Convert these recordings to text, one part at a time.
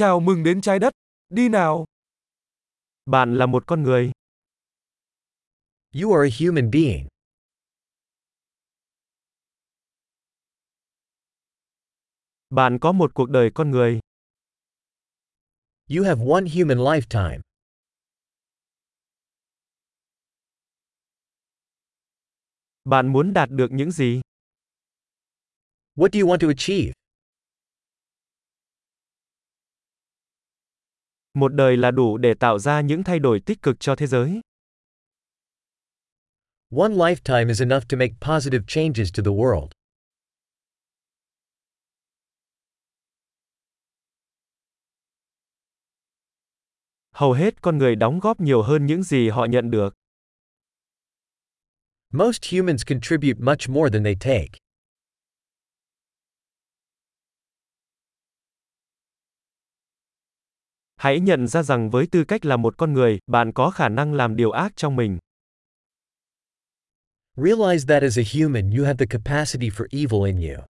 Chào mừng đến trái đất. Đi nào. Bạn là một con người. You are a human being. Bạn có một cuộc đời con người. You have one human lifetime. Bạn muốn đạt được những gì? What do you want to achieve? Một đời là đủ để tạo ra những thay đổi tích cực cho thế giới. One lifetime is enough to make positive changes to the world. Hầu hết con người đóng góp nhiều hơn những gì họ nhận được. Most humans contribute much more than they take. Hãy nhận ra rằng với tư cách là một con người, bạn có khả năng làm điều ác trong mình. Realize that as a human you have the capacity for evil in you.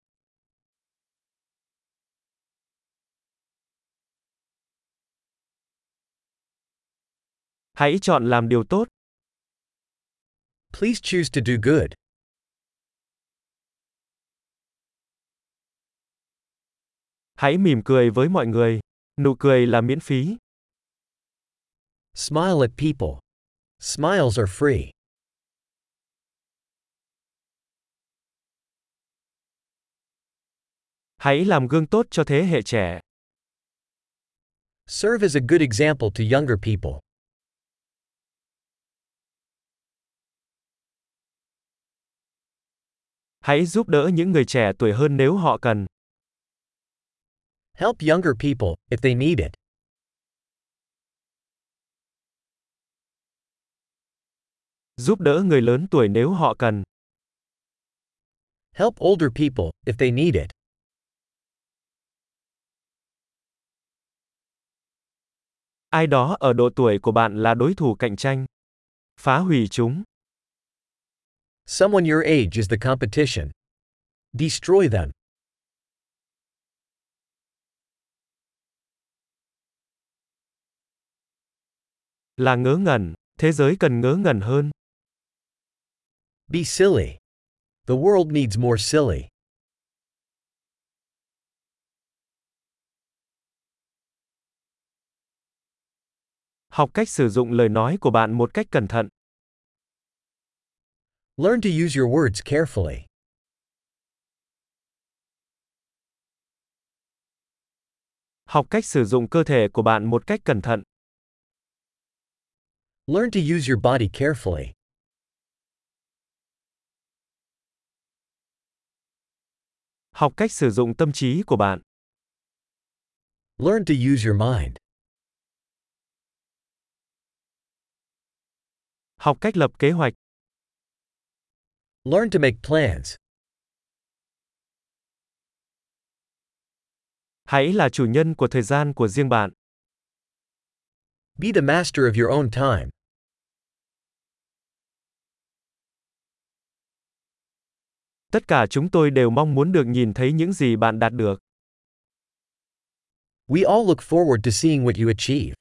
Hãy chọn làm điều tốt. Please choose to do good. Hãy mỉm cười với mọi người. Nụ cười là miễn phí. Smile at people. Smiles are free. Hãy làm gương tốt cho thế hệ trẻ. Serve as a good example to younger people. Hãy giúp đỡ những người trẻ tuổi hơn nếu họ cần. Help younger people, if they need it. Giúp đỡ người lớn tuổi nếu họ cần. Help older people, if they need it. Ai đó ở độ tuổi của bạn là đối thủ cạnh tranh. Phá hủy chúng. Someone your age is the competition. Destroy them. Là ngớ ngẩn, thế giới cần ngớ ngẩn hơn. Be silly. The world needs more silly. Học cách sử dụng lời nói của bạn một cách cẩn thận. Learn to use your words carefully. Học cách sử dụng cơ thể của bạn một cách cẩn thận. Learn to use your body carefully. Học cách sử dụng tâm trí của bạn. Learn to use your mind. Học cách lập kế hoạch. Learn to make plans. Hãy là chủ nhân của thời gian của riêng bạn. Be the master of your own time. Tất cả chúng tôi đều mong muốn được nhìn thấy những gì bạn đạt được. We all look forward to seeing what you achieve.